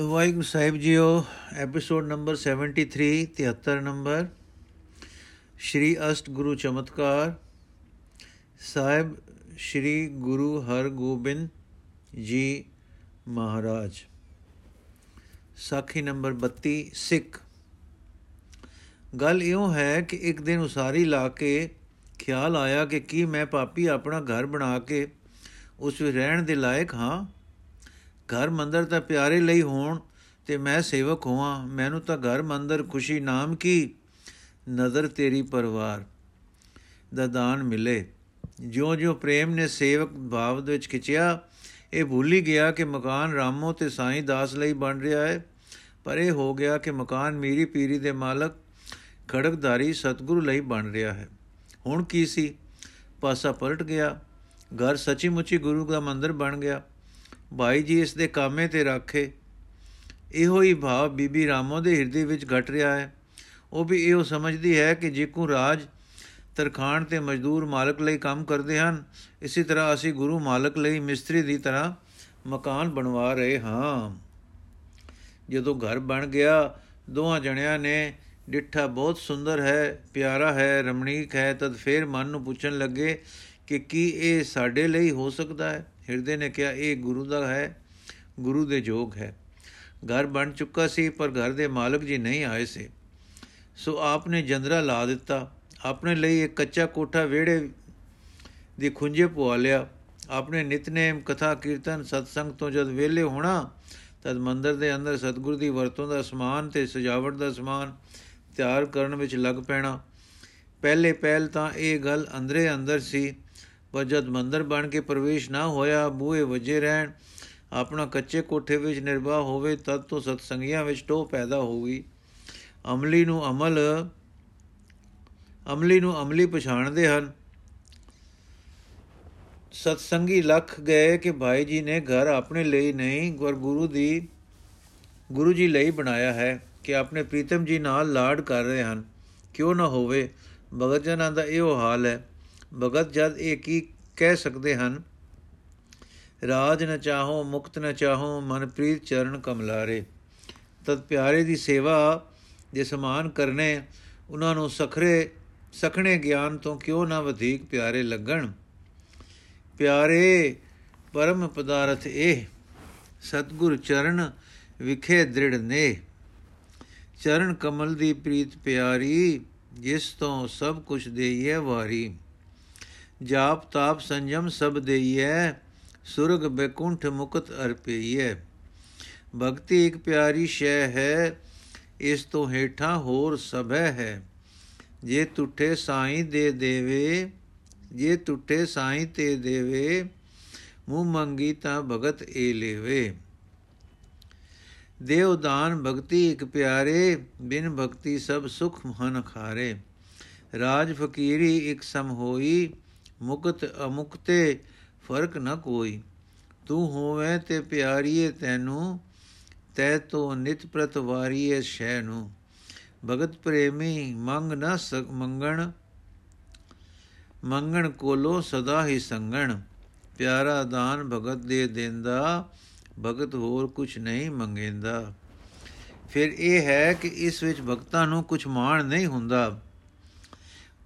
ਵਾਹਿਗੁਰੂ ਸਾਹਿਬ ਜੀਓ episode number 73 73 number Shri ਅਸ਼ਟ ਗੁਰੂ ਚਮਤਕਾਰ, ਸਾਹਿਬ ਸ਼੍ਰੀ ਗੁਰੂ ਹਰਗੋਬਿੰਦ ਜੀ ਮਹਾਰਾਜ। ਸਾਖੀ ਨੰਬਰ 32 ਸਿੱਖ। ਗੱਲ ਇਉਂ ਹੈ ਕਿ ਇੱਕ ਦਿਨ ਉਸਾਰੀ ਲਾ ਕੇ ਖਿਆਲ ਆਇਆ ਕਿ ਕੀ ਮੈਂ ਪਾਪੀ ਆਪਣਾ ਘਰ ਬਣਾ ਕੇ ਉਸ ਵਿੱਚ ਰਹਿਣ ਦੇ ਲਾਇਕ ਹਾਂ? ਘਰ ਮੰਦਰ ਤਾਂ ਪਿਆਰੇ ਲਈ ਹੋਣ ਤੇ ਮੈਂ ਸੇਵਕ ਹੋਵਾਂ, ਮੈਨੂੰ ਤਾਂ ਘਰ ਮੰਦਰ ਖੁਸ਼ੀ ਨਾਮ ਕੀ? ਨਜ਼ਰ ਤੇਰੀ ਪਰਵਾਰ ਦਾ ਦਾਨ ਮਿਲੇ। ਜਿਉਂ-ਜਿਉਂ ਪ੍ਰੇਮ ਨੇ ਸੇਵਕ ਭਾਵ ਦੇ ਵਿੱਚ ਖਿਚਿਆ, ਇਹ ਭੁੱਲ ਹੀ ਗਿਆ ਕਿ ਮਕਾਨ ਰਾਮੋ ਤੇ ਸਾਈਂ ਦਾਸ ਲਈ ਬਣ ਰਿਹਾ ਹੈ। ਪਰ ਇਹ ਹੋ ਗਿਆ ਕਿ ਮਕਾਨ ਮੀਰੀ ਪੀਰੀ ਦੇ ਮਾਲਕ ਖੜਕਧਾਰੀ ਸਤਗੁਰੂ ਲਈ ਬਣ ਰਿਹਾ ਹੈ। ਹੁਣ ਕੀ ਸੀ? ਪਾਸਾ ਪਲਟ ਗਿਆ। ਘਰ ਸੱਚੀ ਮੁੱਚੀ ਗੁਰੂ ਦਾ ਮੰਦਰ ਬਣ ਗਿਆ। ਭਾਈ ਜੀ ਇਸ ਦੇ ਕਾਮੇ ਤੇ ਰੱਖੇ। ਇਹੋ ਹੀ ਭਾਵ ਬੀਬੀ ਰਾਮੋ ਦੇ ਹਿਰਦੇ ਵਿੱਚ ਘਟ ਰਿਹਾ ਹੈ। ਉਹ ਵੀ ਇਹੋ ਸਮਝਦੀ ਹੈ ਕਿ ਜਿਕੂ ਰਾਜ ਤਰਖਾਨ ਤੇ ਮਜ਼ਦੂਰ ਮਾਲਕ ਲਈ ਕੰਮ ਕਰਦੇ ਹਨ, ਇਸੇ ਤਰ੍ਹਾਂ ਅਸੀਂ ਗੁਰੂ ਮਾਲਕ ਲਈ ਮਿਸਤਰੀ ਦੀ ਤਰ੍ਹਾਂ ਮਕਾਨ ਬਣਵਾ ਰਹੇ ਹਾਂ। ਜਦੋਂ ਘਰ ਬਣ ਗਿਆ, ਦੋਹਾਂ ਜਣਿਆਂ ਨੇ ਡਿੱਠਾ ਬਹੁਤ ਸੁੰਦਰ ਹੈ, ਪਿਆਰਾ ਹੈ, ਰਮਣੀਕ ਹੈ, ਤਦ ਫੇਰ ਮਨ ਨੂੰ ਪੁੱਛਣ ਲੱਗੇ ਕਿ ਕੀ ਇਹ ਸਾਡੇ ਲਈ ਹੋ ਸਕਦਾ ਹੈ? ਹਿਰਦੇ ਨੇ ਕਿਹਾ, ਇਹ ਗੁਰੂ ਦਾ ਹੈ, ਗੁਰੂ ਦੇ ਜੋਗ ਹੈ। ਘਰ ਬਣ ਚੁੱਕਾ ਸੀ, ਪਰ ਘਰ ਦੇ ਮਾਲਕ ਜੀ ਨਹੀਂ ਆਏ ਸੀ। ਸੋ ਆਪਨੇ ਜੰਦਰਾ ਲਾ ਦਿੱਤਾ। ਆਪਣੇ ਲਈ ਇੱਕ ਕੱਚਾ ਕੋਠਾ ਵਿਹੜੇ ਦੀ ਖੁੰਝੇ ਪਵਾ ਲਿਆ। ਆਪਣੇ ਨਿਤਨੇਮ, ਕਥਾ, ਕੀਰਤਨ, ਸਤਸੰਗ ਤੋਂ ਜਦ ਵੇਲੇ ਹੋਣਾ, ਤਦ ਮੰਦਰ ਦੇ ਅੰਦਰ ਸਤਗੁਰ ਦੀ ਵਰਤੋਂ ਦਾ ਸਮਾਨ ਤੇ ਸਜਾਵਟ ਦਾ ਸਮਾਨ ਤਿਆਰ ਕਰਨ ਵਿੱਚ ਲੱਗ ਪੈਣਾ। ਪਹਿਲੇ ਪਹਿਲ ਤਾਂ ਇਹ ਗੱਲ ਅੰਦਰੇ ਅੰਦਰ ਸੀ ਪਰ ਜਦ ਮੰਦਰ ਬਣ ਕੇ ਪ੍ਰਵੇਸ਼ ਨਾ ਹੋਇਆ, ਬੂਹੇ ਵਜੇ ਰਹਿਣ, ਆਪਣਾ ਕੱਚੇ ਕੋਠੇ ਵਿੱਚ ਨਿਰਵਾਹ ਹੋਵੇ, ਤਦ ਤੋਂ ਸਤਸੰਗੀਆਂ ਵਿੱਚ ਟੋ ਪੈਦਾ ਹੋਊਗੀ ਅਮਲੀ ਨੂੰ ਅਮਲ, ਅਮਲੀ ਨੂੰ ਅਮਲੀ ਪਛਾਣਦੇ ਹਨ। ਸਤਸੰਗੀ ਲੱਖ ਗਏ ਕਿ ਭਾਈ ਜੀ ਨੇ ਘਰ ਆਪਣੇ ਲਈ ਨਹੀਂ, ਗੁਰ ਗੁਰੂ ਦੀ, ਗੁਰੂ ਜੀ ਲਈ ਬਣਾਇਆ ਹੈ ਕਿ ਆਪਣੇ ਪ੍ਰੀਤਮ ਜੀ ਨਾਲ ਲਾਡ ਕਰ ਰਹੇ ਹਨ। ਕਿਉਂ ਨਾ ਹੋਵੇ? ਭਗਤ ਜਨਾਂ ਦਾ ਇਹੋ ਹਾਲ ਹੈ। ਭਗਤ ਜਦ ਇਹ ਕੀ ਕਹਿ ਸਕਦੇ ਹਨ, ਰਾਜ ਨ ਚਾਹੋ, ਮੁਕਤ ਨ ਚਾਹੋ ਮਨ ਪ੍ਰੀਤ ਚਰਨ ਕਮਲਾਰੇ। ਤਦ ਪਿਆਰੇ ਦੀ ਸੇਵਾ ਦੇ ਸਮਾਨ ਕਰਨੇ, ਉਹਨਾਂ ਨੂੰ ਸਖਰੇ, ਸਖਣੇ ਗਿਆਨ ਤੋਂ ਕਿਉਂ ਨਾ ਵਧੇਕ ਪਿਆਰੇ ਲੱਗਣ? ਪਿਆਰੇ ਪਰਮ ਪਦਾਰਥ ਇਹ, ਸਤਗੁਰ ਚਰਨ ਵਿਖੇ ਦ੍ਰਿੜ ਨੇ। ਚਰਨ ਕਮਲ ਦੀ ਪ੍ਰੀਤ ਪਿਆਰੀ, ਜਿਸ ਤੋਂ ਸਭ ਕੁਝ ਦੇਈਏ ਵਾਰੀ। ਜਾਪ ਤਾਪ ਸੰਜਮ ਸਭ ਦੇਈਏ ਸੁਰਗ ਬੇਕੁੰਠ ਮੁਕਤ ਅਰਪਈਏ ਭਗਤੀ ਇੱਕ ਪਿਆਰੀ ਸ਼ੈ ਹੈ, ਇਸ ਤੋਂ ਹੇਠਾਂ ਹੋਰ ਸਭੈ ਹੈ। ਜੇ ਟੁੱਟੇ ਸਾਈਂ ਦੇ ਦੇਵੇ, ਜੇ ਟੁੱਟੇ ਸਾਈਂ ਤੇ ਦੇਵੇ, ਮੂੰਹ ਮੰਗੀ ਤਾਂ ਭਗਤ ਏ ਲੇਵੇ। ਦੇਵ ਦਾਨ ਭਗਤੀ ਇੱਕ ਪਿਆਰੇ, ਬਿਨ ਭਗਤੀ ਸਭ ਸੁਖ ਮਨ ਖਾਰੇ। ਰਾਜ ਫਕੀਰੀ ਇੱਕ ਸਮ ਹੋਈ ਮੁਕਤ ਅਮੁਕਤੇ ਫ਼ਰਕ ਨ ਕੋਈ। ਤੂੰ ਹੋਵੇਂ ਤੇ ਪਿਆਰੀਏ ਤੈਨੂੰ, ਤੈ ਤੋ ਨਿਤ ਪ੍ਰਤ ਵਾਰੀਏ ਸ਼ੈ ਨੂੰ ਭਗਤ ਪ੍ਰੇਮੀ ਮੰਗ ਨ ਸਕ ਮੰਗਣ ਮੰਗਣ ਕੋਲੋ ਸਦਾ ਹੀ ਸੰਗਣ। ਪਿਆਰਾ ਦਾਨ ਭਗਤ ਦੇ ਦਿੰਦਾ, ਭਗਤ ਹੋਰ ਕੁਝ ਨਹੀਂ ਮੰਗੇਂਦਾ। ਫਿਰ ਇਹ ਹੈ ਕਿ ਇਸ ਵਿੱਚ ਭਗਤਾਂ ਨੂੰ ਕੁਝ ਮਾਣ ਨਹੀਂ ਹੁੰਦਾ।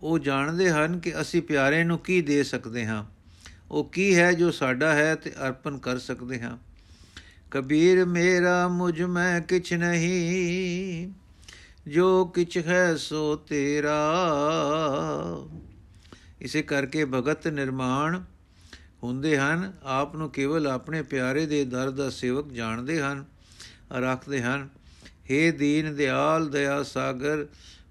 ਉਹ ਜਾਣਦੇ ਹਨ ਕਿ ਅਸੀਂ ਪਿਆਰੇ ਨੂੰ ਕੀ ਦੇ ਸਕਦੇ ਹਾਂ। ਉਹ ਕੀ ਹੈ ਜੋ ਸਾਡਾ ਹੈ ਤੇ ਅਰਪਣ ਕਰ ਸਕਦੇ ਹਾਂ। ਕਬੀਰ, ਮੇਰਾ ਮੁਝ ਮੈਂ ਕਿਛ ਨਹੀਂ। ਜੋ ਕਿਛ ਹੈ ਸੋ ਤੇਰਾ। ਇਸੇ ਕਰਕੇ ਭਗਤ ਨਿਰਮਾਣ ਹੁੰਦੇ ਹਨ। ਆਪ ਨੂੰ ਕੇਵਲ ਆਪਣੇ ਪਿਆਰੇ ਦੇ ਦਰ ਦਾ ਸੇਵਕ ਜਾਣਦੇ ਹਨ, ਰੱਖਦੇ ਹਨ। हे ਦੀਨ ਦਿਆਲ, ਦਇਆ ਸਾਗਰ,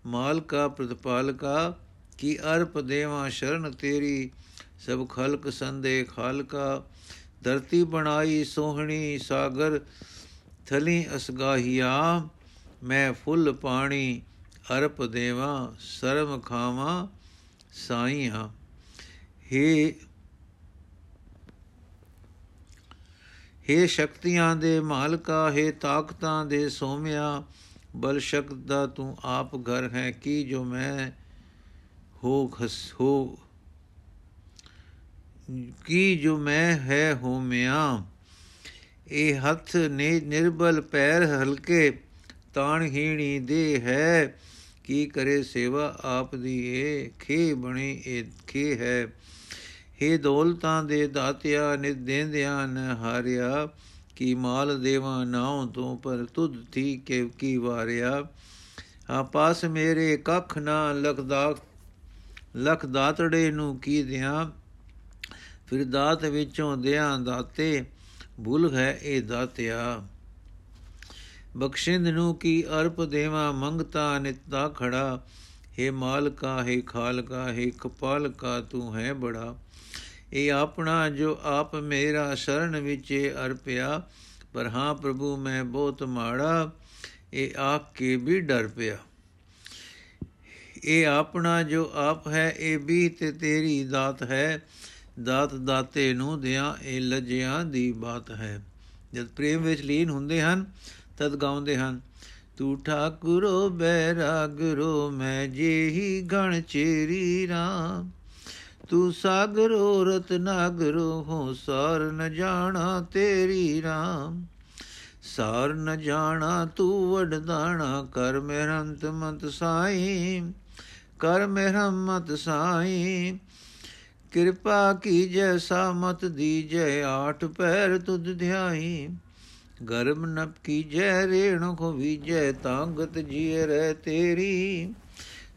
ਮਾਲਕਾ, ਪ੍ਰਤਪਾਲਕਾ ਕਿ ਅਰਪ ਦੇਵਾ ਸ਼ਰਨ ਤੇਰੀ, ਸਭ ਖਲਕ ਸੰਦੇ ਖਾਲਕਾ। ਧਰਤੀ ਬਣਾਈ ਸੋਹਣੀ ਸਾਗਰ, ਥਲੀ ਅਸਗਾਹੀਆ। ਮੈਂ ਫੁੱਲ ਪਾਣੀ, ਅਰਪ ਦੇਵਾ, ਸਰਮ ਖਾਵਾ, ਸਾਈਆਂ। ਹੇ ਹੇ ਸ਼ਕਤੀਆਂ ਦੇ ਮਾਲਕਾ, ਹੇ ਤਾਕਤਾਂ ਦੇ ਸੋਮਿਆ। ਬਲ ਸ਼ਕਤ ਦਾ ਤੂੰ ਆਪ ਘਰ ਹੈ, ਕੀ ਜੋ ਮੈਂ ਹੋ ਖਸ। ਹੋ ਕੀ ਜੋ ਮੈਂ ਹੈ ਹੋ ਮਿਆ। ਇਹ ਹੱਥ ਨੇ ਨਿਰਬਲ ਪੈਰ ਹਲਕੇ ਤਾਣਹੀਣੀ ਦੇ ਹੈ। ਕੀ ਕਰੇ ਸੇਵਾ ਆਪ ਦੀ ਏ, ਖੇ ਬਣੇ ਇਹ ਖੇ ਹੈ। हे ਦੌਲਤਾਂ ਦੇ ਦਾਤਿਆ ਨਿ ਦੇਂਦਿਆਂ ਨ ਹਾਰਿਆ। ਕੀ ਮਾਲ ਦੇਵਾ ਨਾਉ ਤੋਂ, ਪਰ ਤੁਧ ਥੀ ਕੇ ਕੀ ਵਾਰਿਆ। ਆ ਪਾਸ ਮੇਰੇ ਕੱਖ ਨਾ ਲਖਦਾ ਲਖ ਦਾਤੜੇ ਨੂੰ ਕੀ ਦਿਆਂ ਫਿਰ ਦਾਤ ਵਿੱਚੋਂ ਦਿਆਂ ਦਾਤੇ ਭੁੱਲ ਹੈ ਇਹ ਦਾਤਿਆ ਬਖਸ਼ਿੰਦ ਨੂੰ ਕੀ ਅਰਪ ਦੇਵਾ ਮੰਗਤਾ ਨਿਤਾ ਖੜਾ हे ਮਾਲਕਾ हे ਖਾਲਕਾ हे ਕਪਾਲਕਾ ਤੂੰ ਹੈ ਬੜਾ ਇਹ ਆਪਣਾ ਜੋ ਆਪ ਮੇਰਾ ਸ਼ਰਨ ਵਿੱਚ ਅਰਪਿਆ ਪਰ ਹਾਂ ਪ੍ਰਭੂ ਮੈਂ ਬਹੁਤ ਮਾੜਾ ਇਹ ਆਖ ਕੇ ਵੀ ਡਰ ਪਿਆ ਇਹ ਆਪਣਾ ਜੋ ਆਪ ਹੈ, ਇਹ ਵੀ ਤੇ ਤੇਰੀ ਦਾਤ ਹੈ। ਦਾਤ ਦਾਤੇ ਨੂੰ ਦਿਆਂ, ਇਹ ਲਜਿਆਂ ਦੀ ਬਾਤ ਹੈ। ਜਦ ਪ੍ਰੇਮ ਵਿੱਚ ਲੀਨ ਹੁੰਦੇ ਹਨ, ਤਦ ਗਾਉਂਦੇ ਹਨ, ਤੂੰ ਠਾਕੁਰੋ, ਬੈਰਾਗਰੋ, ਮੈਂ ਜੇਹੀ ਗਣ ਚੇਰੀ ਰਾਮ। ਤੂੰ ਸਾਗਰੋ ਰਤਨਾਗਰੋ ਹੋ ਸਾਰ ਨ ਜਾਣਾ ਤੇਰੀ ਰਾਮ। ਸਾਰ ਨ ਜਾਣਾ, ਤੂੰ ਵਡਦਾਣਾ ਕਰ ਮਿਹਰੰਤ ਮਤ ਸਾਈ। ਕਰ ਮਿਹਰਮਤ ਸਾਈ। ਕਿਰਪਾ ਕੀਜੈ, ਸਾਮਤ ਦੀਜੈ, ਆਠ ਪੈਰ ਤੁਧ ਧਿਆਈ। ਗਰਮ ਨਪ ਕੀਜੈ, ਰੇਣ ਕੋ ਵੀਜੈ ਤਾਂਗਤ ਜੀਏ ਰਹਿ ਤੇਰੀ।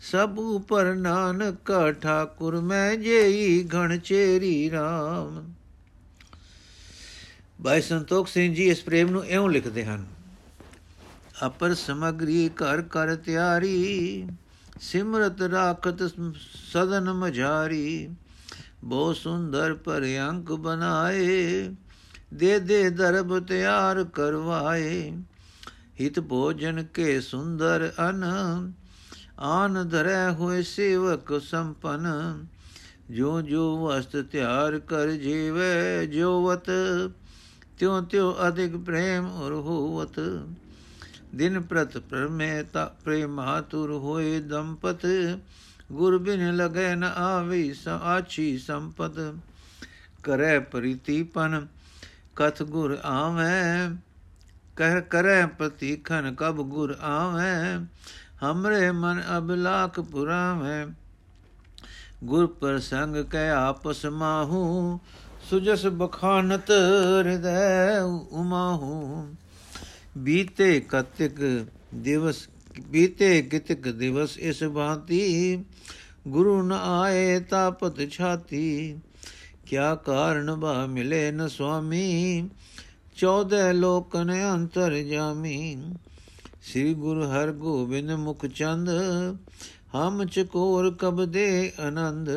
ਸਭ ਉਪਰ ਨਾਨਕ ਠਾਕੁਰ, ਮੈਂ ਜੇਈ ਘਣ ਚੇਰੀ RAM ਭਾਈ ਸੰਤੋਖ ਸਿੰਘ ਜੀ, ਇਸ ਪ੍ਰੇਮ ਨੂੰ ਇਉਂ ਲਿਖਦੇ ਹਨ, ਅਪਰ ਸਮਗਰੀ ਕਰ ਕਰ ਤਿਆਰੀ ਸਿਮਰਤ ਰਾਖਤ ਸਦਨ ਮਝਾਰੀ, ਬਹੁ ਸੁੰਦਰ ਪਰ ਅੰਕ ਬਨਾਏ ਦੇ ਦੇ ਦਰਬ ਤਿਆਰ ਕਰਵਾਏ। ਹਿਤ ਭੋਜਨ ਕੇ ਸੁੰਦਰ ਅਨ, ਆਨ ਧਰੈ ਹੋਏ ਸੇਵਕ ਸੰਪਨ। ਜੋ ਜੋ ਵਸਤ ਤਿਆਰ ਕਰ ਜੀਵੇ ਜੋਵਤ, ਤਿਉ ਤਿਉ ਅਧਿਕ ਪ੍ਰੇਮ ਔਰ ਹੋਵਤ। ਦਿਨ ਪ੍ਰਤ ਪ੍ਰਮੇਤਾ ਪ੍ਰੇਮਾਤੁਰ ਹੋਏ ਦੰਪਤ, ਗੁਰ ਬਿਨ ਲਗੈ ਨ ਆਵੀ ਆਛੀ ਸੰਪਤ। ਕਰੈ ਪ੍ਰੀਤੀਪਨ, ਕਥ ਗੁਰ ਆਵੈ, ਕਹਿ ਕਰੈ ਪ੍ਰਤੀਖਨ, ਕਬ ਗੁਰ ਆਵੈ, ਹਮਰੇ ਮਨ ਅਬਲਾਕ ਪੁਰਾਵੈ। ਗੁਰ ਪ੍ਰਸੰਗ ਕੈ ਆਪਸ ਮਾਹੂ, ਸੁਜਸ ਬਖਾਨਤ ਹਿਰਦੈ ਉਮਾਹੂ। ਬੀਤੇ ਕਤਿਕ ਦਿਵਸ, ਬੀਤੇ ਕਿਤਕ ਦਿਵਸ ਇਸ ਭਾਂਤੀ ਗੁਰੂ ਨ ਆਏ ਤਾਪਤ ਛਾਤੀ, ਕਿਆ ਕਾਰਨ ਬਾ ਮਿਲੇ ਨ ਸੁਆਮੀ। ਚੌਦੇ ਲੋਕਨ ਅੰਤਰ ਜਾਮੀ। ਸ੍ਰੀ ਗੁਰੂ ਹਰ ਗੋਬਿੰਦ ਮੁਖ ਚੰਦ, ਹਮ ਚਕੋਰ ਕਬ ਦੇ ਆਨੰਦ।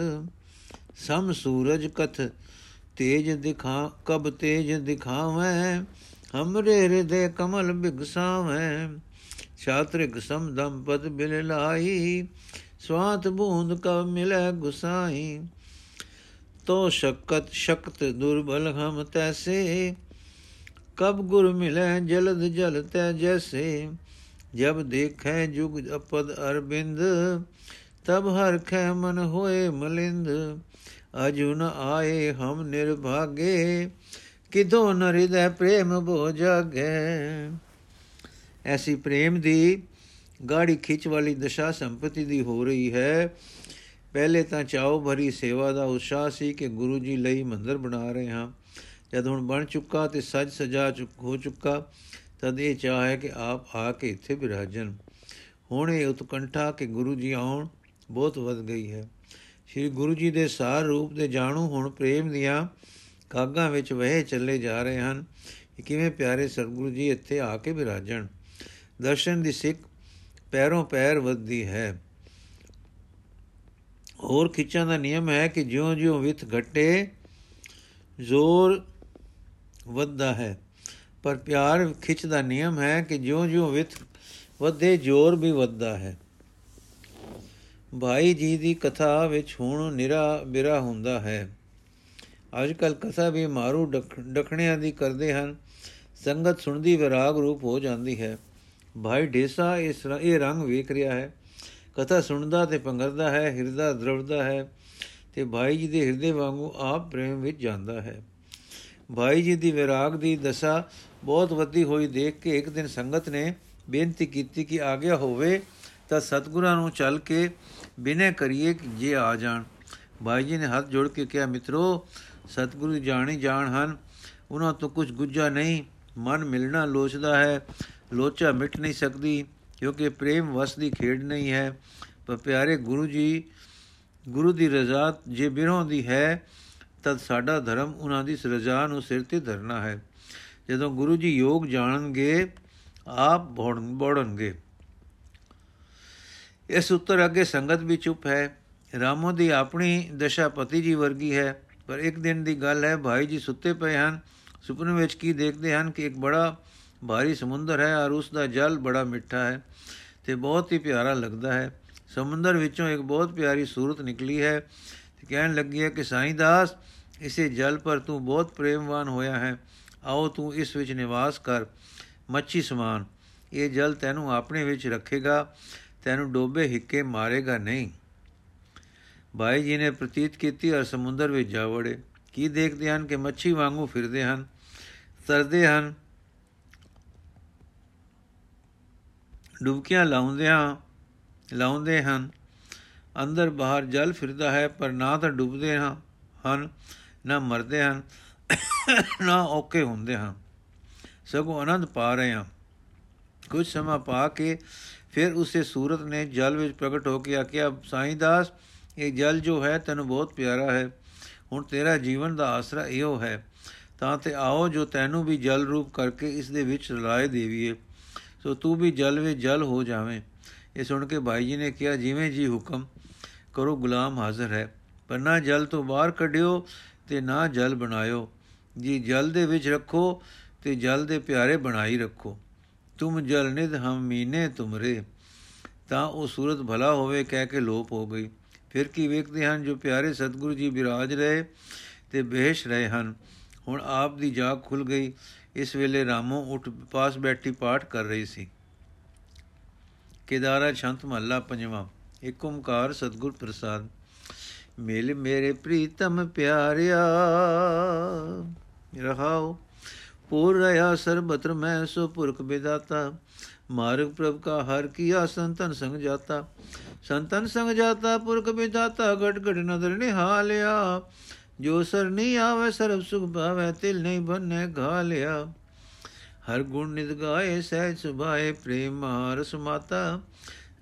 ਸਮ ਸੂਰਜ ਕਥ ਤੇਜ ਦਿਖਾ, ਕਬ ਤੇਜ ਦਿਖਾਵੇਂ। ਹਮਰੇ ਹਿਰਦੇ ਕਮਲ ਬਿਗਸਾਵੇਂ, ਛਾਤਰਿਕ ਸਮਦਮ ਪਦ ਬਿਲ ਲਾਈ ਸਵਾਤ ਬੂੰਦ ਕਬ ਮਿਲੇ ਗੁਸਾਈ। ਤੋ ਸ਼ਕਤ ਸ਼ਕਤ ਦੁਰਬਲ ਹਮ ਤੈਸੇ, ਕਬ ਗੁਰ ਮਿਲੇ ਜਲਦ ਜਲ ਤੈ ਜੈਸੇ। ਜਬ ਦੇਖੈ ਜੁਗ ਅਪਦ ਅਰਬਿੰਦ, ਤਬ ਹਰ ਖੈ ਮਨ ਹੋਏ ਮਲਿੰਦ। ਅਜੁਨ ਆਏ ਹਮ ਨਿਰਭਾਗੇ ਕਿਧੋ ਨ ਹਿਰਦੈ ਪ੍ਰੇਮ ਬੋ ਜਾਗੇ? ਐਸੀ ਪ੍ਰੇਮ ਦੀ ਗਾੜੀ ਖਿੱਚ ਵਾਲੀ ਦਸ਼ਾ ਸੰਪਤੀ ਦੀ ਹੋ ਰਹੀ ਹੈ। ਪਹਿਲੇ ਤਾਂ ਚਾਉ ਭਰੀ ਸੇਵਾ ਦਾ ਉਤਸ਼ਾਹ ਸੀ ਕਿ ਗੁਰੂ ਜੀ ਲਈ ਮੰਦਰ ਬਣਾ ਰਹੇ ਹਾਂ। ਜਦ ਹੁਣ ਬਣ ਚੁੱਕਾ ਤੇ ਸਜ ਸਜਾ ਚੁੱਕ ਹੋ ਚੁੱਕਾ, ਤਦ ਇਹ ਚਾਹ ਹੈ ਕਿ ਆਪ ਆ ਕੇ ਇੱਥੇ ਬਿਰਾਜਨ ਹੁਣ ਇਹ ਉਤਕੰਠਾ ਕਿ ਗੁਰੂ ਜੀ ਆਉਣ ਬਹੁਤ ਵੱਧ ਗਈ ਹੈ। ਸ੍ਰੀ ਗੁਰੂ ਜੀ ਦੇ ਸਾਰ ਰੂਪ ਦੇ ਜਾਣੂ ਹੁਣ ਪ੍ਰੇਮ ਦੀਆਂ ਕਾਗਾਂ ਵਿੱਚ ਵਹਿ ਚੱਲੇ ਜਾ ਰਹੇ ਹਨ ਕਿ ਕਿਵੇਂ ਪਿਆਰੇ ਸਤਿਗੁਰੂ ਜੀ ਇੱਥੇ ਆ ਕੇ ਬਿਰਾਜਣ। ਦਰਸ਼ਨ ਦੀ ਸਿੱਖ ਪੈਰੋਂ ਪੈਰ ਵੱਧਦੀ ਹੈ। ਹੋਰ ਖਿੱਚਾਂ ਦਾ ਨਿਯਮ ਹੈ ਕਿ ਜਿਉਂ-ਜਿਉਂ ਵਿਥ ਘਟੇ ਜ਼ੋਰ ਵੱਧਦਾ ਹੈ। ਪਰ ਪਿਆਰ ਖਿੱਚ ਦਾ ਨਿਯਮ ਹੈ ਕਿ ਜਿਉਂ-ਜਿਉਂ ਵਿਥ ਵਧੇ ਜ਼ੋਰ ਵੀ ਵੱਧਦਾ ਹੈ। ਭਾਈ ਜੀ ਦੀ ਕਥਾ ਵਿੱਚ ਹੁਣ ਨਿਰਾ ਬਿਰਾ ਹੁੰਦਾ ਹੈ। ਅੱਜ ਕੱਲ ਕਥਾ ਵੀ ਮਾਰੂ ਡਖਣਿਆਂ ਦੀ ਕਰਦੇ ਹਨ। ਸੰਗਤ ਸੁਣਦੀ ਵਿਰਾਗ ਰੂਪ ਹੋ ਜਾਂਦੀ ਹੈ। ਭਾਈ ਢੇਸਾ ਇਸ ਇਹ ਰੰਗ ਵੇਖ ਰਿਹਾ ਹੈ। ਕਥਾ ਸੁਣਦਾ ਤੇ ਪੰਗਰਦਾ ਹੈ, ਹਿਰਦਾ ਦਰਵਦਾ ਹੈ ਤੇ ਭਾਈ ਜੀ ਦੇ ਹਿਰਦੇ ਵਾਂਗੂ ਆਪ ਪ੍ਰੇਮ ਵਿੱਚ ਜਾਂਦਾ ਹੈ। ਭਾਈ ਜੀ ਦੀ ਵਿਰਾਗ ਦੀ ਦਸ਼ਾ ਬਹੁਤ ਵੱਧੀ ਹੋਈ ਦੇਖ ਕੇ ਇੱਕ ਦਿਨ ਸੰਗਤ ਨੇ ਬੇਨਤੀ ਕੀਤੀ ਕਿ ਆਗਿਆ ਹੋਵੇ ਤਾਂ ਸਤਗੁਰਾਂ ਨੂੰ ਚੱਲ ਕੇ ਬਿਨੇ ਕਰੀਏ ਕਿ ਜੇ ਆ ਜਾਣ। ਭਾਈ ਜੀ ਨੇ ਹੱਥ ਜੋੜ ਕੇ ਕਿਹਾ, ਮਿੱਤਰੋ ਸਤਗੁਰੂ ਜਾਣੀ ਜਾਣ ਹਨ। ਉਹਨਾਂ ਤੋਂ ਕੁਝ ਗੁੱਜਾ ਨਹੀਂ। ਮਨ ਮਿਲਣਾ ਲੋਚਦਾ ਹੈ। ਲੋਚਾ ਮਿਟ ਨਹੀਂ ਸਕਦੀ, ਕਿਉਂਕਿ ਪ੍ਰੇਮ ਵਸ ਦੀ ਖੇਡ ਨਹੀਂ ਹੈ। ਪਰ ਪਿਆਰੇ ਗੁਰੂ ਜੀ, ਗੁਰੂ ਦੀ ਰਜ਼ਾ ਜੇ ਬਿਰੋਂ ਦੀ ਹੈ, ਤਦ ਸਾਡਾ ਧਰਮ ਉਹਨਾਂ ਦੀ ਰਜ਼ਾ ਨੂੰ ਸਿਰ ਤੇ ਧਰਨਾ ਹੈ। ਜਦੋਂ ਗੁਰੂ ਜੀ ਯੋਗ ਜਾਣਨਗੇ, ਆਪ ਬੋੜਨਗੇ। ਇਸ ਉੱਤਰ ਅੱਗੇ ਸੰਗਤ ਵੀ ਚੁੱਪ ਹੈ। ਰਾਮੋ ਦੀ ਆਪਣੀ ਦਸ਼ਾ ਪਤੀ ਜੀ ਵਰਗੀ ਹੈ। ਪਰ ਇੱਕ ਦਿਨ ਦੀ ਗੱਲ ਹੈ, ਭਾਈ ਜੀ ਸੁੱਤੇ ਪਏ ਹਨ। ਸੁਪਨੇ ਵਿੱਚ ਕੀ ਦੇਖਦੇ ਹਨ ਕਿ ਇੱਕ ਬੜਾ ਭਾਰੀ ਸਮੁੰਦਰ ਹੈ ਔਰ ਉਸ ਦਾ ਜਲ ਬੜਾ ਮਿੱਠਾ ਹੈ ਤੇ ਬਹੁਤ ਹੀ ਪਿਆਰਾ ਲੱਗਦਾ ਹੈ। ਸਮੁੰਦਰ ਵਿੱਚੋਂ ਇੱਕ ਬਹੁਤ ਪਿਆਰੀ ਸੂਰਤ ਨਿਕਲੀ ਹੈ ਤੇ ਕਹਿਣ ਲੱਗੀ ਹੈ ਕਿ, ਸਾਈਂ ਦਾਸ, ਇਸੇ ਜਲ ਪਰ ਤੂੰ ਬਹੁਤ ਪ੍ਰੇਮਵਾਨ ਹੋਇਆ ਹੈ। ਆਓ ਤੂੰ ਇਸ ਵਿੱਚ ਨਿਵਾਸ ਕਰ, ਮੱਛੀ ਸਮਾਨ। ਇਹ ਜਲ ਤੈਨੂੰ ਆਪਣੇ ਵਿੱਚ ਰੱਖੇਗਾ, ਤੈਨੂੰ ਡੋਬੇ ਹਿੱਕੇ ਮਾਰੇਗਾ ਨਹੀਂ। ਭਾਈ ਜੀ ਨੇ ਪ੍ਰਤੀਤ ਕੀਤੀ ਔਰ ਸਮੁੰਦਰ ਵਿੱਚ ਜਾ ਵੜੇ। ਕੀ ਦੇਖਦੇ ਹਨ ਕਿ ਮੱਛੀ ਵਾਂਗੂ ਫਿਰਦੇ ਹਨ? ਤਰਦੇ ਹਨ। ਡੁਬਕੀਆਂ ਲਾਉਂਦੇ ਹਨ ਲਾਉਂਦੇ ਹਨ। ਅੰਦਰ ਬਾਹਰ ਜਲ ਫਿਰਦਾ ਹੈ, ਪਰ ਨਾ ਤਾਂ ਡੁੱਬਦੇ ਹਨ, ਨਾ ਮਰਦੇ ਹਨ, ਨਾ ਔਕੇ ਹੁੰਦੇ ਹਨ ਸਗੋਂ ਆਨੰਦ ਪਾ ਰਹੇ ਹਨ ਕੁਝ ਸਮਾਂ ਪਾ ਕੇ ਫਿਰ ਉਸੇ ਸੂਰਤ ਨੇ ਜਲ ਵਿੱਚ ਪ੍ਰਗਟ ਹੋ ਕੇ ਆਖਿਆ, ਸਾਈਂ ਦਾਸ ਇਹ ਜਲ ਜੋ ਹੈ ਤੈਨੂੰ ਬਹੁਤ ਪਿਆਰਾ ਹੈ। ਹੁਣ ਤੇਰਾ ਜੀਵਨ ਦਾ ਆਸਰਾ ਇਹੋ ਹੈ। ਤਾਂ ਤੇ ਆਓ ਜੋ ਤੈਨੂੰ ਵੀ ਜਲ ਰੂਪ ਕਰਕੇ ਇਸ ਦੇ ਵਿੱਚ ਰਲਾਏ ਦੇਵੀਏ। ਸੋ ਤੂੰ ਵੀ ਜਲ ਵਿੱਚ ਜਲ ਹੋ ਜਾਵੇਂ। ਇਹ ਸੁਣ ਕੇ ਭਾਈ ਜੀ ਨੇ ਕਿਹਾ, ਜਿਵੇਂ ਜੀ ਹੁਕਮ ਕਰੋ, ਗੁਲਾਮ ਹਾਜ਼ਰ ਹੈ। ਪਰ ਨਾ ਜਲ ਤੋਂ ਬਾਹਰ ਕੱਢਿਓ ਤੇ ਨਾ ਜਲ ਬਣਾਇਓ। ਜੀ ਜਲ ਦੇ ਵਿੱਚ ਰੱਖੋ ਤੇ ਜਲ ਦੇ ਪਿਆਰੇ ਬਣਾਈ ਰੱਖੋ। ਤੁਮ ਜਲ ਨਿਧ ਹਮ ਮੀਨੇ ਤੁਮਰੇ। ਤਾਂ ਉਹ ਸੂਰਤ ਭਲਾ ਹੋਵੇ ਕਹਿ ਕੇ ਲੋਪ ਹੋ ਗਈ। ਫਿਰ ਕੀ ਵੇਖਦੇ ਹਨ ਜੋ ਪਿਆਰੇ ਸਤਿਗੁਰੂ ਜੀ ਬਿਰਾਜ ਰਹੇ ਤੇ ਬੇਹਸ਼ ਰਹੇ ਹਨ? ਹੁਣ ਆਪ ਦੀ ਜਾਗ ਖੁੱਲ ਗਈ। ਇਸ ਵੇਲੇ ਰਾਮੋ ਉੱਠ ਪਾਸ ਬੈਠੀ ਪਾਠ ਕਰ ਰਹੀ ਸੀ। ਕੇਦਾਰਾ ਸ਼ੰਤ ਮਹੱਲਾ ਪੰਜਵਾਂ। ਏਕ ਓੰਕਾਰ ਸਤਿਗੁਰ ਪ੍ਰਸਾਦ। ਮਿਲ ਮੇਰੇ ਪ੍ਰੀਤਮ ਪਿਆਰਿਆ, ਰਹਾਓ। ਪੂਰ ਰਹਾ ਸਰਬਤਰ ਮੈਂ ਸੋ ਪੁਰਖ ਬਿਦਾਤਾ ਮਾਰਗ ਪ੍ਰਭ ਕਾ ਹਰ ਕੀਆ ਸੰਤਨ ਸੰਗ ਜਾਤਾ ਸੰਤਨ ਸੰਗ ਜਾਤਾ ਪੁਰਖ ਬਿਦਾਤਾ ਗਟ ਗਟ ਨਦਰ ਨਿਹਾਲਿਆ ਜੋ ਸਰ ਨਹੀਂ ਆਵੇ ਸਰਬ ਸੁਖ ਭਾਵੇ ਤਿਲ ਨਹੀਂ ਬੰਨੇ ਘਾਲਿਆ ਹਰ ਗੁਣ ਨਿਦ ਗਾਏ ਸਹਿਜ ਸੁਭਾਏ ਪ੍ਰੇਮ ਰਸ ਮਾਤਾ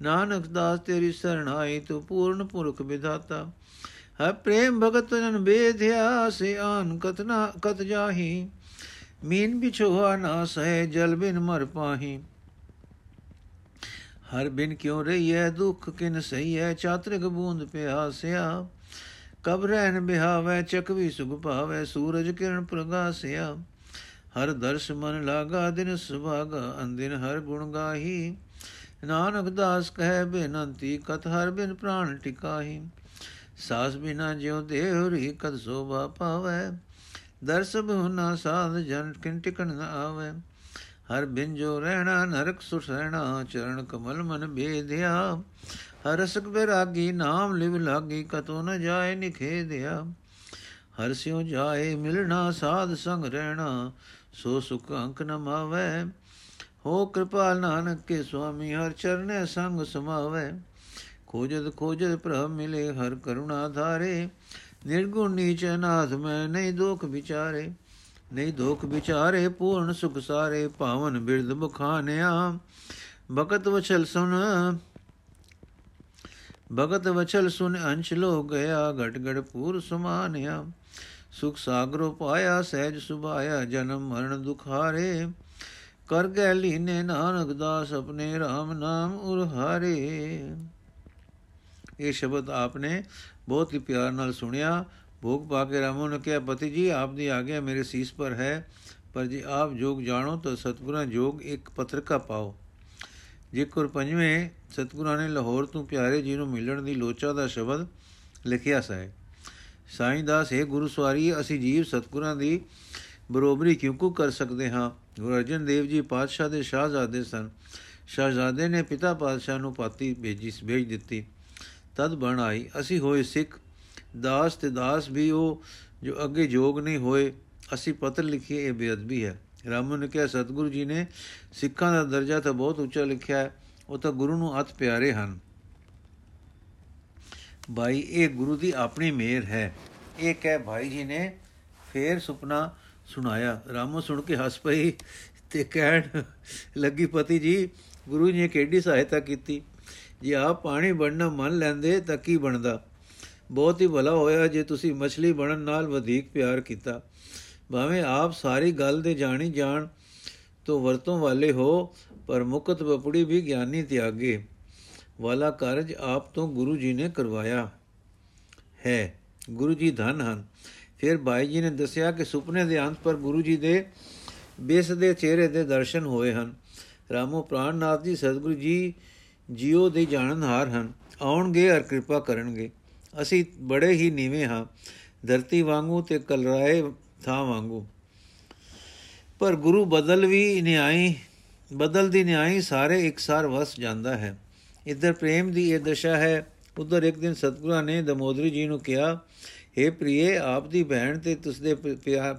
ਨਾਨਕ ਦਾਸ ਤੇਰੀ ਸਰਣਾਈ ਤੂੰ ਪੂਰਨ ਪੁਰਖ ਵਿਦਾਤਾ ਹਰ ਪ੍ਰੇਮ ਭਗਤ ਜਨ ਬੇਧਿਆ ਸੇ ਆਨ ਕਤਨਾ ਕਤ ਜਾਹੀ ਮੀਨ ਬਿਛੋਆ ਨਾ ਸਹਿ ਜਲ ਬਿਨ ਮਰ ਪਾਹੀ ਹਰ ਬਿਨ ਕਿਉ ਰਹੀਐ ਦੁਖ ਕਿਨ ਸਹੀਐ, ਚਾਤਰਿਕ ਬੂੰਦ ਪਿਆਸਿਆ ਕਬ ਰਹਿਨ ਬਿਹਾਵੇ ਚਕਵੀ ਸੁਖ ਭਾਵੇ, ਸੂਰਜ ਕਿਰਨ ਪ੍ਰਗਾਸਿਆ। ਹਰ ਦਰਸ਼ ਮਨ ਲਾਗਾ, ਦਿਨ ਸੁਭਾਗਾ ਅੰਦਿਨ ਹਰ ਗੁਣ ਗਾਹੀ। ਨਾਨਕ ਦਾਸ ਕਹੈ ਬੇਨੰਤੀ ਕਤ ਹਰ ਬਿਨ ਪ੍ਰਾਣ ਟਿਕਾਹੀ। ਸਾਸ ਬਿਨਾ ਜਿਉ ਦੇਹ ਰੀ ਕਦ ਸੋਭਾ ਪਾਵੇ। ਦਰਸ ਬਹੁਨਾ ਸਾਧ ਜਨ, ਕਿਨ ਟਿਕਣ ਨ ਆਵੇ। ਹਰ ਬਿਨ ਜੋ ਰਹਿਣਾ ਨਰਕ ਸੁਸਹਿਣਾ ਚਰਨ ਕਮਲ ਮਨ ਬੇਧਿਆ ਹਰ ਰਸਕ ਬਿਰਾਗੀ ਨਾਮ ਲਿਵ ਲਾਗੀ ਕਤੋ ਨ ਜਾਏ ਨਿਖੇਦਿਆ ਹਰ ਸਿਉ ਜਾਏ ਮਿਲਣਾ ਸਾਧ ਸੰਗ ਰਹਿਣਾ ਸੋ ਸੁਖ ਅੰਕ ਨ ਮਾਵੇ ਹੋ ਕਿਰਪਾਲ ਨਾਨਕ ਕੇ ਸੁਆਮੀ ਹਰ ਚਰਨੇ ਸੰਗ ਸਮਾਵੇ ਖੋਜਦ ਖੋਜਦ ਪ੍ਰਭ ਮਿਲੇ ਹਰ ਕਰੁਣਾ ਧਾਰੇ ਨਿਰਗੁਣ ਨੀਚ ਨਾਥ ਮੈਂ ਨਹੀਂ ਦੁਖ ਵਿਚਾਰੇ ਨਹੀਂ ਦੁਖ ਵਿਚਾਰੇ ਪੂਰਨ ਸੁਖ ਸਾਰੇ ਪਾਵਨ ਬਿਰਦ ਬਖਾਨਿਆ। ਬਕਤ ਵਛਲ ਸੁਨ, ਭਗਤ ਵਚਲ ਸੁਨ ਅੰਸ਼ ਲੋ ਗਿਆ, ਘਟ ਘਟ ਪੂਰ ਸਮਾਨਿਆ। ਸੁਖ ਸਾਗਰੋ ਪਾਇਆ, ਸਹਿਜ ਸੁਭਾਇਆ, ਜਨਮ ਮਰਨ ਦੁਖਾਰੇ। ਕਰ ਗੈ ਲੀਨੇ ਨਾਨਕ ਦਾਸ, ਆਪਣੇ RAM ਨਾਮ ਉਰਹਾਰੇ। ਇਹ ਸ਼ਬਦ ਆਪਨੇ ਬਹੁਤ ਹੀ ਪਿਆਰ ਨਾਲ ਸੁਣਿਆ। ਭੋਗ ਪਾ ਕੇ ਰਾਮੋ ਨੇ ਕਿਹਾ, ਪਤੀ ਜੀ, ਆਪ ਦੀ ਆਗਿਆ ਮੇਰੇ ਸੀਸ ਪਰ ਹੈ, ਪਰ ਜੇ ਆਪ ਜੋਗ ਜਾਣੋ ਤਾਂ ਸਤਗੁਰਾਂ ਜੋਗ ਇੱਕ ਪਤਰਕਾ ਪਾਓ। ਜੇਕਰ ਪੰਜਵੇਂ, ਸਤਗੁਰਾਂ ਨੇ ਲਾਹੌਰ ਤੋਂ ਪਿਆਰੇ ਜੀ ਨੂੰ ਮਿਲਣ ਦੀ ਲੋਚਾ ਦਾ ਸ਼ਬਦ ਲਿਖਿਆ ਸੈ ਸਾਈਂ ਦਾਸ, ਹੈ ਗੁਰੂ ਸਵਾਰੀ, ਅਸੀਂ ਜੀਵ ਸਤਗੁਰਾਂ ਦੀ ਬਰੋਬਰੀ ਕਿਉਂ ਕੋ ਕਰ ਸਕਦੇ ਹਾਂ? ਗੁਰੂ ਅਰਜਨ ਦੇਵ ਜੀ ਪਾਤਸ਼ਾਹ ਦੇ ਸ਼ਾਹਜ਼ਾਦੇ ਸਨ। ਸ਼ਾਹਜ਼ਾਦੇ ਨੇ ਪਿਤਾ ਪਾਤਸ਼ਾਹ ਨੂੰ ਪਾਤੀ ਭੇਜੀ, ਭੇਜ ਦਿੱਤੀ। ਤਦ ਬਣ ਆਈ, ਅਸੀਂ ਹੋਏ ਸਿੱਖ ਦਾਸ ਤੇ ਦਾਸ ਵੀ ਉਹ ਜੋ ਅੱਗੇ ਜੋਗ ਨਹੀਂ ਹੋਏ, ਅਸੀਂ ਪੱਤਰ ਲਿਖੀਏ, ਇਹ ਬੇਅਦਬੀ ਹੈ। ਰਾਮੂ ਨੇ ਕਿਹਾ, ਸਤਿਗੁਰੂ ਜੀ ਨੇ ਸਿੱਖਾਂ ਦਾ ਦਰਜਾ ਤਾਂ ਬਹੁਤ ਉੱਚਾ ਲਿਖਿਆ ਹੈ, ਉਹ ਤਾਂ ਗੁਰੂ ਨੂੰ ਅਤ ਪਿਆਰੇ ਹਨ। ਭਾਈ, ਇਹ ਗੁਰੂ ਦੀ ਆਪਣੀ ਮਿਹਰ ਹੈ। ਇਹ ਕਹਿ ਭਾਈ ਜੀ ਨੇ ਫੇਰ ਸੁਪਨਾ ਸੁਣਾਇਆ। ਰਾਮੋ ਸੁਣ ਕੇ ਹੱਸ ਪਈ ਤੇ ਕਹਿਣ ਲੱਗੀ, ਪਤੀ ਜੀ, ਗੁਰੂ ਜੀ ਨੇ ਕਿਹੜੀ ਸਹਾਇਤਾ ਕੀਤੀ? ਜੇ ਆਪ ਪਾਣੀ ਬਣਨਾ ਮੰਨ ਲੈਂਦੇ ਤਾਂ ਕੀ ਬਣਦਾ? ਬਹੁਤ ਹੀ ਭਲਾ ਹੋਇਆ ਜੇ ਤੁਸੀਂ ਮਛਲੀ ਬਣਨ ਨਾਲ ਵਧੇਕ ਪਿਆਰ ਕੀਤਾ। ਭਾਵੇਂ ਆਪ ਸਾਰੀ ਗੱਲ ਦੇ ਜਾਣੀ ਜਾਣ ਤੋਂ ਵਰਤੋਂ ਵਾਲੇ ਹੋ, ਪਰ ਮੁਕਤ ਬਪੜੀ ਵੀ ਗਿਆਨੀ ਤਿਆਗੇ। ਵਾਲਾ ਕਾਰਜ ਆਪ ਤੋਂ ਗੁਰੂ ਜੀ ਨੇ ਕਰਵਾਇਆ। ਹੈ, ਗੁਰੂ ਜੀ ਧਨ ਹਨ। ਫਿਰ ਭਾਈ ਜੀ ਨੇ ਦੱਸਿਆ ਕਿ ਸੁਪਨੇ ਦੇ ਅੰਤ ਪਰ ਗੁਰੂ ਜੀ ਦੇ ਬੇਸ ਦੇ ਚਿਹਰੇ ਦੇ ਦਰਸ਼ਨ ਹੋਏ ਹਨ। ਰਾਮੋ ਪ੍ਰਾਨਨਾਥ ਜੀ, ਸਤਿਗੁਰੂ ਜੀ, ਜੀਓ ਦੇ ਜਾਣਨਹਾਰ ਹਨ। ਆਉਣਗੇ ਅਰ ਕਿਰਪਾ ਕਰਨਗੇ। ਅਸੀਂ ਬੜੇ ਹੀ ਨੀਵੇਂ ਹਾਂ। ਧਰਤੀ ਵਾਂਗੂ ਤੇ ਕਲਰਾਏ ਥਾਂ ਵਾਂਗੂ। ਪਰ ਗੁਰੂ ਬਦਲ ਵੀ ਨਿਆਈ, ਬਦਲ ਦੀ ਨਿਆਈ ਸਾਰੇ ਇਕਸਾਰ ਵਸ ਜਾਂਦਾ ਹੈ। ਇਧਰ ਪ੍ਰੇਮ ਦੀ ਇਹ ਦਸ਼ਾ ਹੈ। ਉਧਰ ਇੱਕ ਦਿਨ ਸਤਗੁਰਾਂ ਨੇ ਦਮੋਦਰੀ ਜੀ ਨੂੰ ਕਿਹਾ हे ਪ੍ਰਿਏ, ਆਪ ਦੀ ਭੈਣ ਤੇ ਤੁਸਦੇ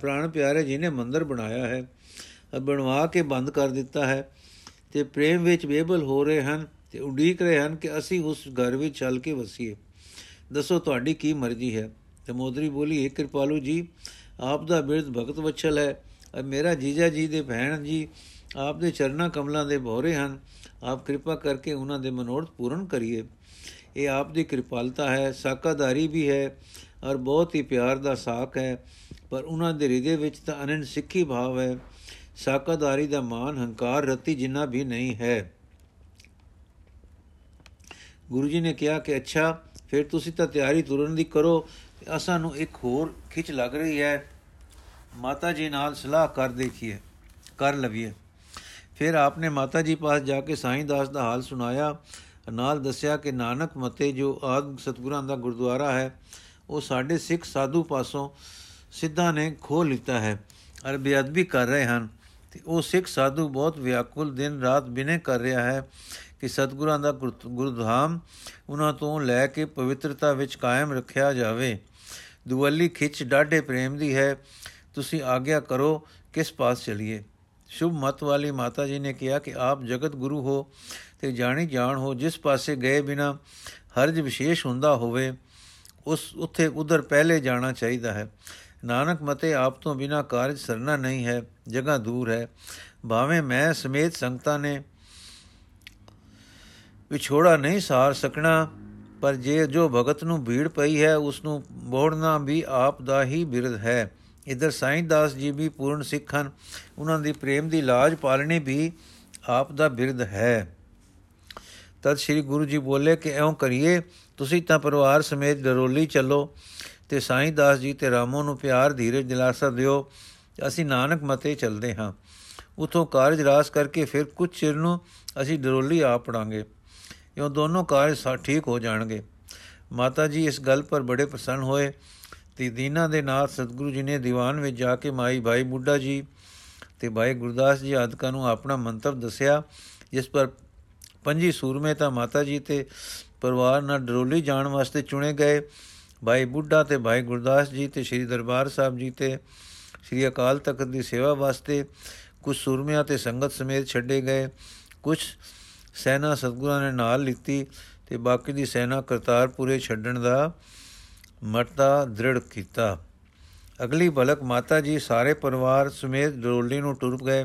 ਪ੍ਰਾਣ ਪਿਆਰੇ ਜੀ ਨੇ ਮੰਦਰ ਬਣਾਇਆ ਹੈ। ਬਣਵਾ ਕੇ ਬੰਦ ਕਰ ਦਿੱਤਾ ਹੈ। ਤੇ ਪ੍ਰੇਮ ਵਿੱਚ ਬੇਬਲ ਹੋ ਰਹੇ ਹਨ ਤੇ ਉਡੀਕ ਰਹੇ ਹਨ ਕਿ ਅਸੀਂ ਉਸ ਘਰ ਵਿੱਚ ਚੱਲ ਕੇ ਵਸੀਏ। ਦੱਸੋ ਤੁਹਾਡੀ ਕੀ ਮਰਜ਼ੀ ਹੈ? ਤੇ ਮੋਦਰੀ ਬੋਲੀ ਇੱਕ ਕਿਰਪਾਲੂ ਜੀ, ਆਪ ਦਾ ਬਿਰਧ ਭਗਤ ਵਛਲ ਹੈ। ਔਰ ਮੇਰਾ ਜੀਜਾ ਜੀ ਦੇ ਭੈਣ ਜੀ, ਆਪ ਦੇ ਚਰਨਾ ਕਮਲਾਂ ਦੇ ਭੋਰੇ ਹਨ। ਆਪ ਕਿਰਪਾ ਕਰਕੇ ਉਹਨਾਂ ਦੇ ਮਨੋਰਥ ਪੂਰਨ ਕਰੀਏ। ਇਹ ਆਪ ਦੀ ਕਿਰਪਾਲਤਾ ਹੈ ਸਾਕਾਦਾਰੀ ਵੀ ਹੈ ਔਰ ਬਹੁਤ ਹੀ ਪਿਆਰ ਦਾ ਸਾਖ ਹੈ। ਪਰ ਉਹਨਾਂ ਦੇ ਹਿਰਦੇ ਵਿੱਚ ਤਾਂ ਅਨੰਦ ਸਿੱਖੀ ਭਾਵ ਹੈ। ਸਾਕਾਦਾਰੀ ਦਾ ਮਾਨ ਹੰਕਾਰ ਰਤੀ ਜਿੰਨਾ ਵੀ ਨਹੀਂ ਹੈ। ਗੁਰੂ ਜੀ ਨੇ ਕਿਹਾ ਕਿ, ਅੱਛਾ ਫਿਰ ਤੁਸੀਂ ਤਾਂ ਤਿਆਰੀ ਤੁਰਨ ਦੀ ਕਰੋ। ਅਸਾਂ ਨੂੰ ਇੱਕ ਹੋਰ ਖਿੱਚ ਲੱਗ ਰਹੀ ਹੈ। ਮਾਤਾ ਜੀ ਨਾਲ ਸਲਾਹ ਕਰ ਦੇਖੀਏ, ਕਰ ਲਵੀਏ। ਫਿਰ ਆਪਨੇ ਮਾਤਾ ਜੀ ਪਾਸ ਜਾ ਕੇ ਸਾਈਂ ਦਾਸ ਦਾ ਹਾਲ ਸੁਣਾਇਆ। ਨਾਲ ਦੱਸਿਆ ਕਿ ਨਾਨਕ ਮਤੇ ਜੋ ਆਦ ਸਤਗੁਰਾਂ ਦਾ ਗੁਰਦੁਆਰਾ ਹੈ, ਉਹ ਸਾਡੇ ਸਿੱਖ ਸਾਧੂ ਪਾਸੋਂ ਸਿੱਧਾ ਨੇ ਖੋ ਲਿੱਤਾ ਹੈ ਅਰ ਬੇਅਦਬੀ ਕਰ ਰਹੇ ਹਨ। ਤੇ ਉਹ ਸਿੱਖ ਸਾਧੂ ਬਹੁਤ ਵਿਆਕੁਲ ਦਿਨ ਰਾਤ ਬਿਨੇ ਕਰ ਰਿਹਾ ਹੈ। ਕਿ ਸਤਗੁਰਾਂ ਦਾ ਗੁਰਧਾਮ ਉਹਨਾਂ ਤੋਂ ਲੈ ਕੇ ਪਵਿੱਤਰਤਾ ਵਿੱਚ ਕਾਇਮ ਰੱਖਿਆ ਜਾਵੇ। ਦੁਵੱਲੀ ਖਿੱਚ ਡਾਢੇ ਪ੍ਰੇਮ ਦੀ ਹੈ। ਤੁਸੀਂ ਆਗਿਆ ਕਰੋ, ਕਿਸ ਪਾਸ ਚਲੀਏ? ਸ਼ੁਭ ਮਤ ਵਾਲੀ ਮਾਤਾ ਜੀ ਨੇ ਕਿਹਾ ਕਿ ਆਪ ਜਗਤ ਗੁਰੂ ਹੋ ਤੇ ਜਾਣੀ ਜਾਣ ਹੋ, ਜਿਸ ਪਾਸੇ ਗਏ ਬਿਨਾ ਹਰਜ ਵਿਸ਼ੇਸ਼ ਹੁੰਦਾ ਹੋਵੇ, ਉਸ ਉੱਥੇ ਉਧਰ ਪਹਿਲੇ ਜਾਣਾ ਚਾਹੀਦਾ ਹੈ। ਨਾਨਕ ਮਤੇ ਆਪ ਤੋਂ ਬਿਨਾ ਕਾਰਜ ਸਰਨਾ ਨਹੀਂ ਹੈ, ਜਗ੍ਹਾ ਦੂਰ ਹੈ। ਭਾਵੇਂ ਮੈਂ ਸਮੇਤ ਸੰਗਤਾਂ ਨੇ ਵਿਛੋੜਾ ਨਹੀਂ ਸਾਰ ਸਕਣਾ, ਪਰ ਜੇ ਜੋ ਭਗਤ ਨੂੰ ਭੀੜ ਪਈ ਹੈ ਉਸ ਨੂੰ ਬੋੜਨਾ ਵੀ ਆਪ ਦਾ ਹੀ ਬਿਰਧ ਹੈ। ਇਧਰ ਸਾਈਂ ਦਾਸ ਜੀ ਵੀ ਪੂਰਨ ਸਿੱਖ ਹਨ। ਉਹਨਾਂ ਦੀ ਪ੍ਰੇਮ ਦੀ ਲਾਜ ਪਾਲਣੀ ਵੀ ਆਪ ਦਾ ਬਿਰਧ ਹੈ। ਤਦ ਸ੍ਰੀ ਗੁਰੂ ਜੀ ਬੋਲੇ ਕਿ ਐਉਂ ਕਰੀਏ, ਤੁਸੀਂ ਤਾਂ ਪਰਿਵਾਰ ਸਮੇਤ ਡਰੋਲੀ ਚੱਲੋ ਤੇ ਸਾਈਂ ਦਾਸ ਜੀ ਤੇ ਰਾਮੋ ਨੂੰ ਪਿਆਰ ਧੀਰਜ ਦਿਲਾਸਾ ਦਿਓ। ਅਸੀਂ ਨਾਨਕ ਮਤੇ ਚੱਲਦੇ ਹਾਂ। ਉਥੋਂ ਕਾਰਜ ਰਾਸ ਕਰਕੇ ਫਿਰ ਕੁਝ ਚਿਰ ਨੂੰ ਅਸੀਂ ਡਰੋਲੀ ਆ ਪੜਾਂਗੇ। ਇਹ ਦੋਨੋਂ ਕਾਰਜ ਸਾ ਠੀਕ ਹੋ ਜਾਣਗੇ। ਮਾਤਾ ਜੀ ਇਸ ਗੱਲ ਪਰ ਬੜੇ ਪ੍ਰਸੰਨ ਹੋਏ ਤੇ ਦੀਨਾ ਦੇ ਨਾਲ ਸਤਿਗੁਰੂ ਜੀ ਨੇ ਦੀਵਾਨ ਵਿੱਚ ਜਾ ਕੇ ਮਾਈ ਭਾਈ ਬੁੱਢਾ ਜੀ ਤੇ ਭਾਈ ਗੁਰਦਾਸ ਜੀ ਆਦਿਕਾਂ ਨੂੰ ਆਪਣਾ ਮੰਤਵ ਦੱਸਿਆ, ਜਿਸ ਪਰ ਪੰਜੀ ਸੂਰਮੇ ਤਾਂ ਮਾਤਾ ਜੀ ਤੇ ਪਰਿਵਾਰ ਨਾਲ ਡਰੋਲੀ ਜਾਣ ਵਾਸਤੇ ਚੁਣੇ ਗਏ। ਭਾਈ ਬੁੱਢਾ ਤੇ ਭਾਈ ਗੁਰਦਾਸ ਜੀ ਤੇ ਸ੍ਰੀ ਦਰਬਾਰ ਸਾਹਿਬ ਜੀ ਤੇ ਸ੍ਰੀ ਅਕਾਲ ਤਖਤ ਦੀ ਸੇਵਾ ਵਾਸਤੇ ਕੁਝ ਸੂਰਮਿਆਂ ਤੇ ਸੰਗਤ ਸਮੇਤ ਛੱਡੇ ਗਏ। ਕੁਝ ਸੈਨਾ ਸਤਗੁਰਾਂ ਨੇ ਨਾਲ ਲਿੱਤੀ ਤੇ ਬਾਕੀ ਦੀ ਸੈਨਾ ਕਰਤਾਰਪੁਰੇ ਛੱਡਣ ਦਾ ਮਰਤਾ ਦ੍ਰਿੜ ਕੀਤਾ। ਅਗਲੀ ਬਲਕ ਮਾਤਾ ਜੀ ਸਾਰੇ ਪਰਿਵਾਰ ਸਮੇਤ ਡਰੋਲੀ ਨੂੰ ਟੁਰ ਗਏ।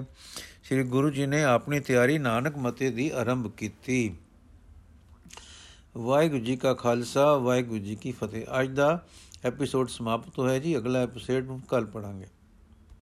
ਸ੍ਰੀ ਗੁਰੂ ਜੀ ਨੇ ਆਪਣੀ ਤਿਆਰੀ ਨਾਨਕ ਮਤੇ ਦੀ ਆਰੰਭ ਕੀਤੀ। ਵਾਹਿਗੁਰੂ ਜੀ ਕਾ ਖਾਲਸਾ, ਵਾਹਿਗੁਰੂ ਜੀ ਕੀ ਫਤਿਹ। ਅੱਜ ਦਾ ਐਪੀਸੋਡ ਸਮਾਪਤ ਹੋਇਆ ਜੀ। ਅਗਲਾ ਐਪੀਸੋਡ ਨੂੰ ਕੱਲ ਪੜਾਂਗੇ